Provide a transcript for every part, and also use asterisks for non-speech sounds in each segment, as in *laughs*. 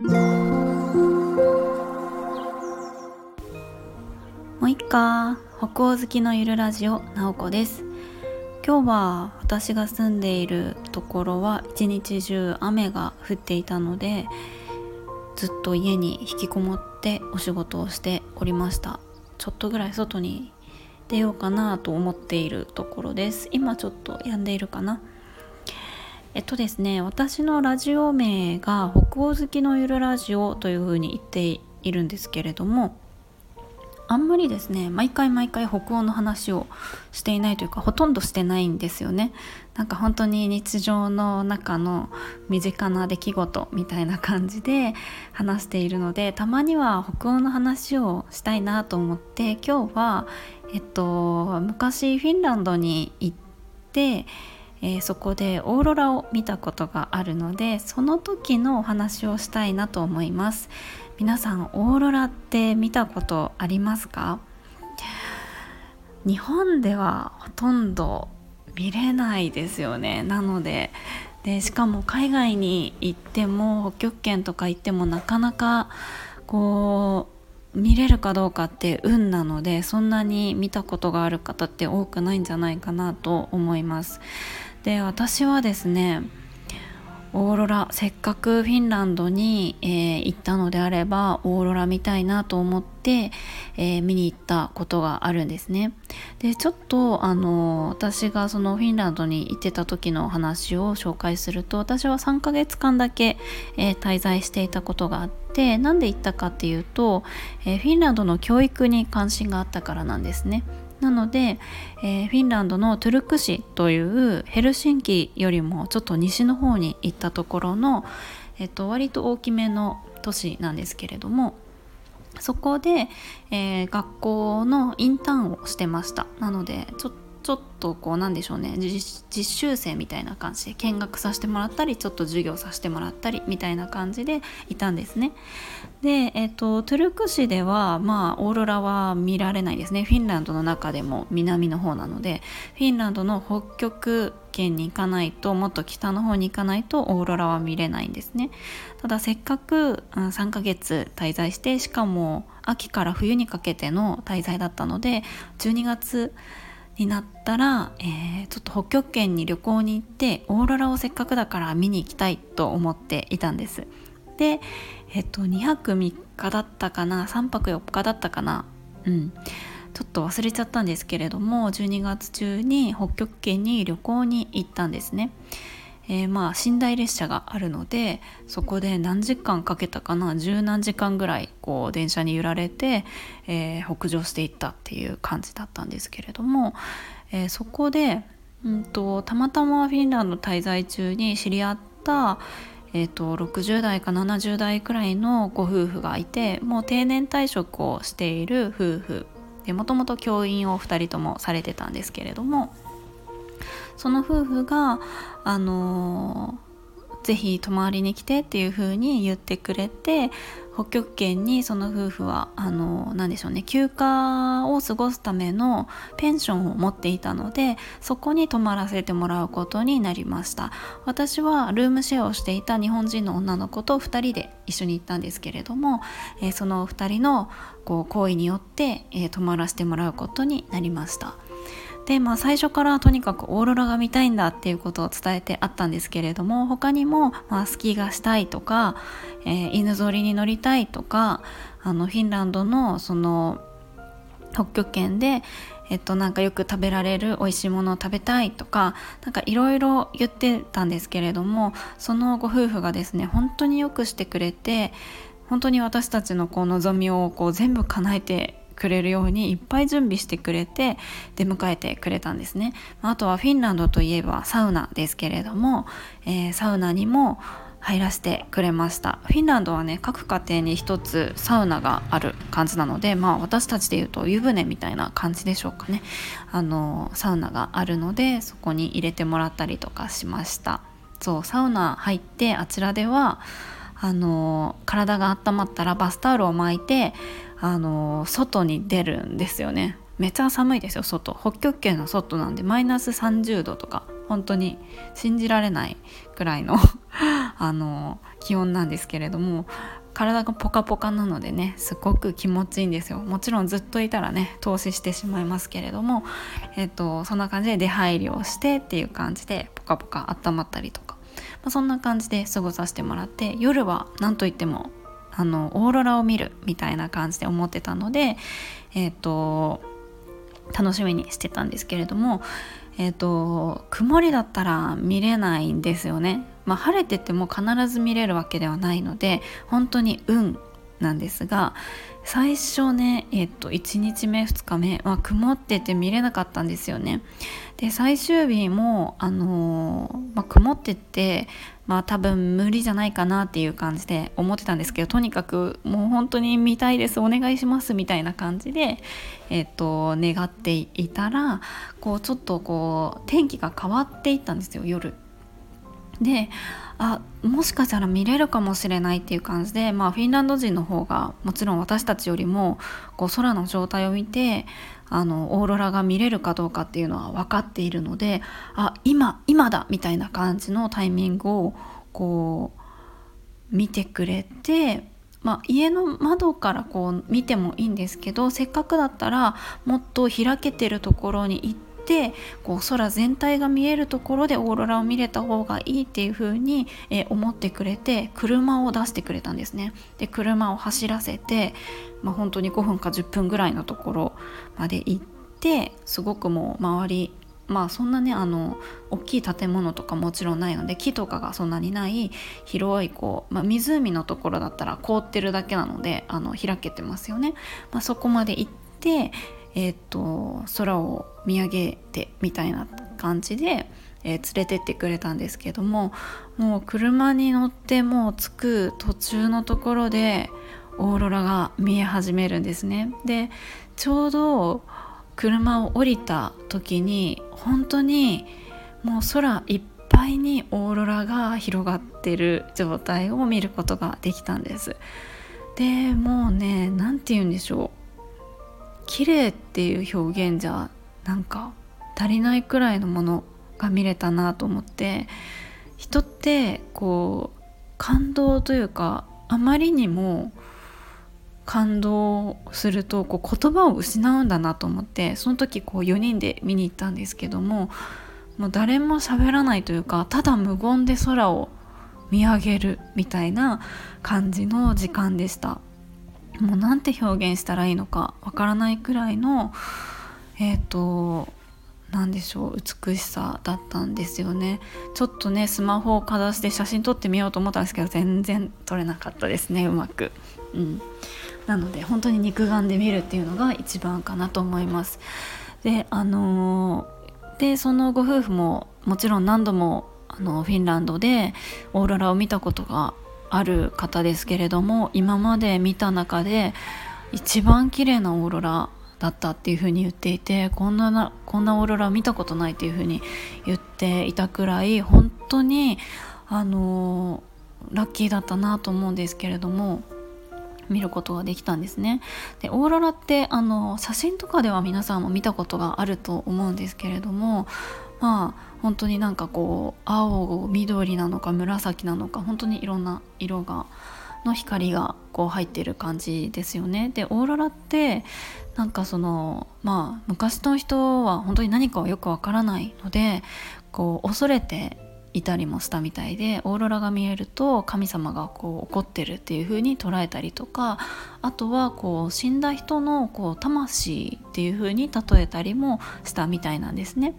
もういっか北欧好きのゆるラジオなおこです。今日は私が住んでいるところは一日中雨が降っていたのでずっと家に引きこもってお仕事をしておりました。ちょっとぐらい外に出ようかなと思っているところです。今ちょっと止んでいるかな。えっとですね私のラジオ名が北欧好きのゆるラジオというふうに言っているんですけれどもあんまりですね毎回毎回北欧の話をしていないというかほとんどしてないんですよね。なんか本当に日常の中の身近な出来事みたいな感じで話しているのでたまには北欧の話をしたいなと思って今日はえっと昔フィンランドに行ってえー、そこでオーロラを見たことがあるのでその時のお話をしたいなと思います。皆さんオーロラって見たことありますか？日本ではほとんど見れないですよね。なのででしかも海外に行っても北極圏とか行ってもなかなかこう見れるかどうかって運なのでそんなに見たことがある方って多くないんじゃないかなと思います。で私はですねオーロラせっかくフィンランドに、えー、行ったのであればオーロラ見たいなと思って、えー、見に行ったことがあるんですね。でちょっとあの私がそのフィンランドに行ってた時の話を紹介すると私は3ヶ月間だけ、えー、滞在していたことがあってなんで行ったかっていうと、えフィンランドの教育に関心があったからなんですね。なので、えー、フィンランドのトゥルク市というヘルシンキよりもちょっと西の方に行ったところの、えっと、割と大きめの都市なんですけれどもそこで、えー、学校のインターンをしてました。なのでちょっとちょっとこうなんでしょうね。実習生みたいな感じで見学させてもらったりちょっと授業させてもらったりみたいな感じでいたんですね。で、えっと、トゥルク市ではまあオーロラは見られないですね。フィンランドの中でも南の方なのでフィンランドの北極圏に行かないともっと北の方に行かないとオーロラは見れないんですね。ただせっかく3ヶ月滞在してしかも秋から冬にかけての滞在だったので12月になったら、えー、ちょっと北極圏に旅行に行ってオーロラをせっかくだから見に行きたいと思っていたんです。でえっと2泊3日だったかな3泊4日だったかな。うん。ちょっと忘れちゃったんですけれども12月中に北極圏に旅行に行ったんですね。えー、まあ寝台列車があるのでそこで何時間かけたかな十何時間ぐらいこう電車に揺られて、えー、北上していったっていう感じだったんですけれども、えー、そこで、うんと、たまたまフィンランド滞在中に知り合ったえーと、と60代か70代くらいのご夫婦がいてもう定年退職をしている夫婦でもともと教員を2人ともされてたんですけれどもその夫婦があのぜひ泊まりに来てっていう風に言ってくれて北極圏にその夫婦はあの何でしょうね休暇を過ごすためのペンションを持っていたのでそこに泊まらせてもらうことになりました。私はルームシェアをしていた日本人の女の子と2人で一緒に行ったんですけれども、えー、その2人のこう行為によって、えー、泊まらせてもらうことになりました。でまあ最初からとにかくオーロラが見たいんだっていうことを伝えてあったんですけれども他にも、まあ、スキーがしたいとか、えー、犬ぞりに乗りたいとかあのフィンランドのその北極圏でえっとなんかよく食べられる美味しいものを食べたいとかなんかいろいろ言ってたんですけれどもそのご夫婦がですね本当によくしてくれて本当に私たちのこう望みをこう全部叶えてくれるようにいっぱい準備してくれて出迎えてくれたんですね。あとはフィンランドといえばサウナですけれども、えー、サウナにも入らせてくれました。フィンランドはね各家庭に一つサウナがある感じなのでまあ私たちでいうと湯船みたいな感じでしょうかね。あのサウナがあるのでそこに入れてもらったりとかしました。そうサウナ入ってあちらではあの体が温まったらバスタオルを巻いてあの外に出るんですよね。めっちゃ寒いですよ外。北極圏の外なんでマイナス30度とか本当に信じられないくらいの *laughs* あの気温なんですけれども体がポカポカなのでねすごく気持ちいいんですよ。もちろんずっといたらね投資してしまいますけれども、えっと、そんな感じで出入りをしてっていう感じでポカポカ温まったりとか、まあ、そんな感じで過ごさせてもらって夜は何といってもあのオーロラを見るみたいな感じで思ってたのでえっと楽しみにしてたんですけれどもえっ、と曇りだったら見れないんですよね。まあ、晴れてても必ず見れるわけではないので本当に運なんですが最初ねえっと1日目2日目は曇ってて見れなかったんですよね。で最終日もあのー、まあ、曇っててまあ多分無理じゃないかなっていう感じで思ってたんですけどとにかくもう本当に見たいですお願いしますみたいな感じでえっと願っていたらこうちょっとこう天気が変わっていったんですよ夜。であもしかしたら見れるかもしれないっていう感じで、まあ、フィンランド人の方がもちろん私たちよりもこう空の状態を見てあのオーロラが見れるかどうかっていうのは分かっているのであ今今だみたいな感じのタイミングをこう見てくれて、まあ、家の窓からこう見てもいいんですけどせっかくだったらもっと開けてるところに行っててこう空全体が見えるところでオーロラを見れた方がいいっていう風に、え思ってくれて車を出してくれたんですね。で車を走らせて、まあ、本当に5分か10分ぐらいのところまで行ってすごくもう周りまあそんなねあの大きい建物とかもちろんないので木とかがそんなにない広いこう、まあ、湖のところだったら凍ってるだけなのであの開けてますよね、まあ、そこまで行ってえー、っと空を見上げてみたいな感じで、えー、連れてってくれたんですけどももう車に乗ってもう着く途中のところでオーロラが見え始めるんですね。でちょうど車を降りた時に本当にもう空いっぱいにオーロラが広がってる状態を見ることができたんです。でもうね何て言うんでしょう綺麗っていう表現じゃなんか足りないくらいのものが見れたなと思って人ってこう感動というかあまりにも感動するとこう言葉を失うんだなと思ってその時こう4人で見に行ったんですけどももう誰も喋らないというかただ無言で空を見上げるみたいな感じの時間でした。もうなんて表現したらいいのかわからないくらいのえっ、ー、と何でしょう美しさだったんですよね。ちょっとねスマホをかざして写真撮ってみようと思ったんですけど全然撮れなかったですねうまく。うん。なので本当に肉眼で見るっていうのが一番かなと思います。であのー、でそのご夫婦ももちろん何度もあのフィンランドでオーロラを見たことがある方ですけれども今まで見た中で一番綺麗なオーロラだったっていうふうに言っていてこんなこんなオーロラ見たことないっていうふうに言っていたくらい本当にあのラッキーだったなと思うんですけれども見ることができたんですね。でオーロラってあの写真とかでは皆さんも見たことがあると思うんですけれどもまあ本当になんかこう青緑なのか紫なのか本当にいろんな色がの光がこう入ってる感じですよね。でオーロラってなんかそのまあ昔の人は本当に何かはよくわからないのでこう恐れていたりもしたみたいでオーロラが見えると神様がこう怒ってるっていう風に捉えたりとかあとはこう死んだ人のこう魂っていう風に例えたりもしたみたいなんですね。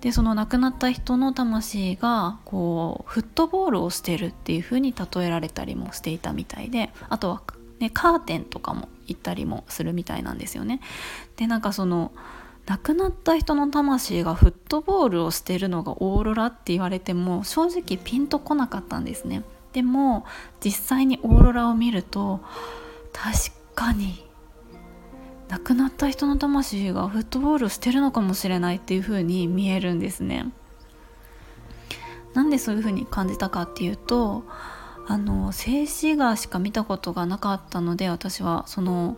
でその亡くなった人の魂がこうフットボールをしてるっていう風に例えられたりもしていたみたいであとは、ね、カーテンとかも行ったりもするみたいなんですよね。でなんかその亡くなった人の魂がフットボールをしてるのがオーロラって言われても正直ピンとこなかったんですね。でも実際にオーロラを見ると確かに亡くなった人の魂がフットボールをしてるのかもしれないっていう風に見えるんですね。なんでそういう風に感じたかっていうとあの静止画しか見たことがなかったので私はその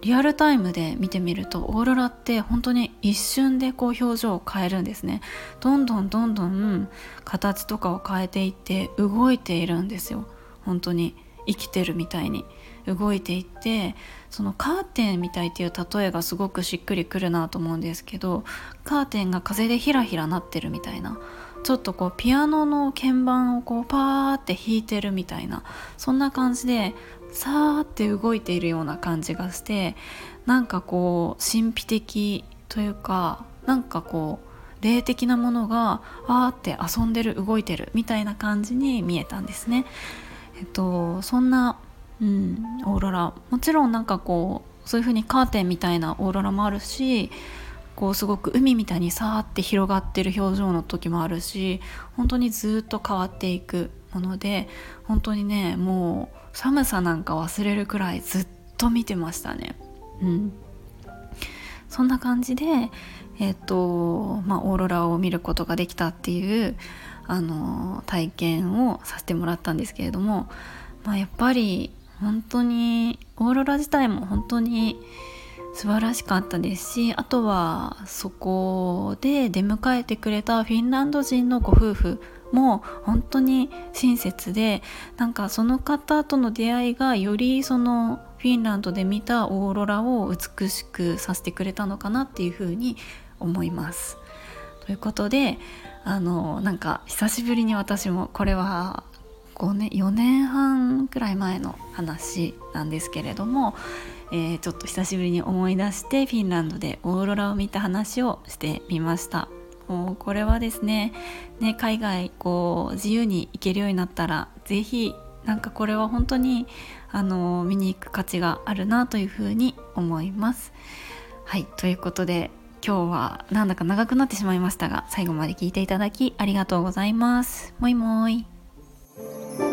リアルタイムで見てみるとオーロラって本当に一瞬でこう表情を変えるんですね。どんどんどんどん形とかを変えていって動いているんですよ。本当に生きてるみたいに。動いていってそのカーテンみたいっていう例えがすごくしっくりくるなと思うんですけどカーテンが風でひらひらなってるみたいなちょっとこうピアノの鍵盤をこうパーって弾いてるみたいなそんな感じでさーって動いているような感じがしてなんかこう神秘的というかなんかこう霊的なものがあーって遊んでる動いてるみたいな感じに見えたんですね。えっとそんな、うん、オーロラ。もちろんなんかこうそういう風にカーテンみたいなオーロラもあるしこうすごく海みたいにさーって広がってる表情の時もあるし本当にずっと変わっていくもので本当にねもう寒さなんか忘れるくらいずっと見てましたね。うん、そんな感じで、えっ、とまあ、オーロラを見ることができたっていうあの体験をさせてもらったんですけれども、まあ、やっぱり本当にオーロラ自体も本当に素晴らしかったですしあとはそこで出迎えてくれたフィンランド人のご夫婦も本当に親切でなんかその方との出会いがよりそのフィンランドで見たオーロラを美しくさせてくれたのかなっていうふうに思います。ということであのなんか久しぶりに私もこれは5年4年半くらい前の話なんですけれども、えー、ちょっと久しぶりに思い出してフィンランドでオーロラを見た話をしてみました。もうこれはですねね海外こう自由に行けるようになったら是非なんかこれは本当にあの見に行く価値があるなというふうに思います。はいということで今日はなんだか長くなってしまいましたが最後まで聞いていただきありがとうございます。もいもい。Thank you.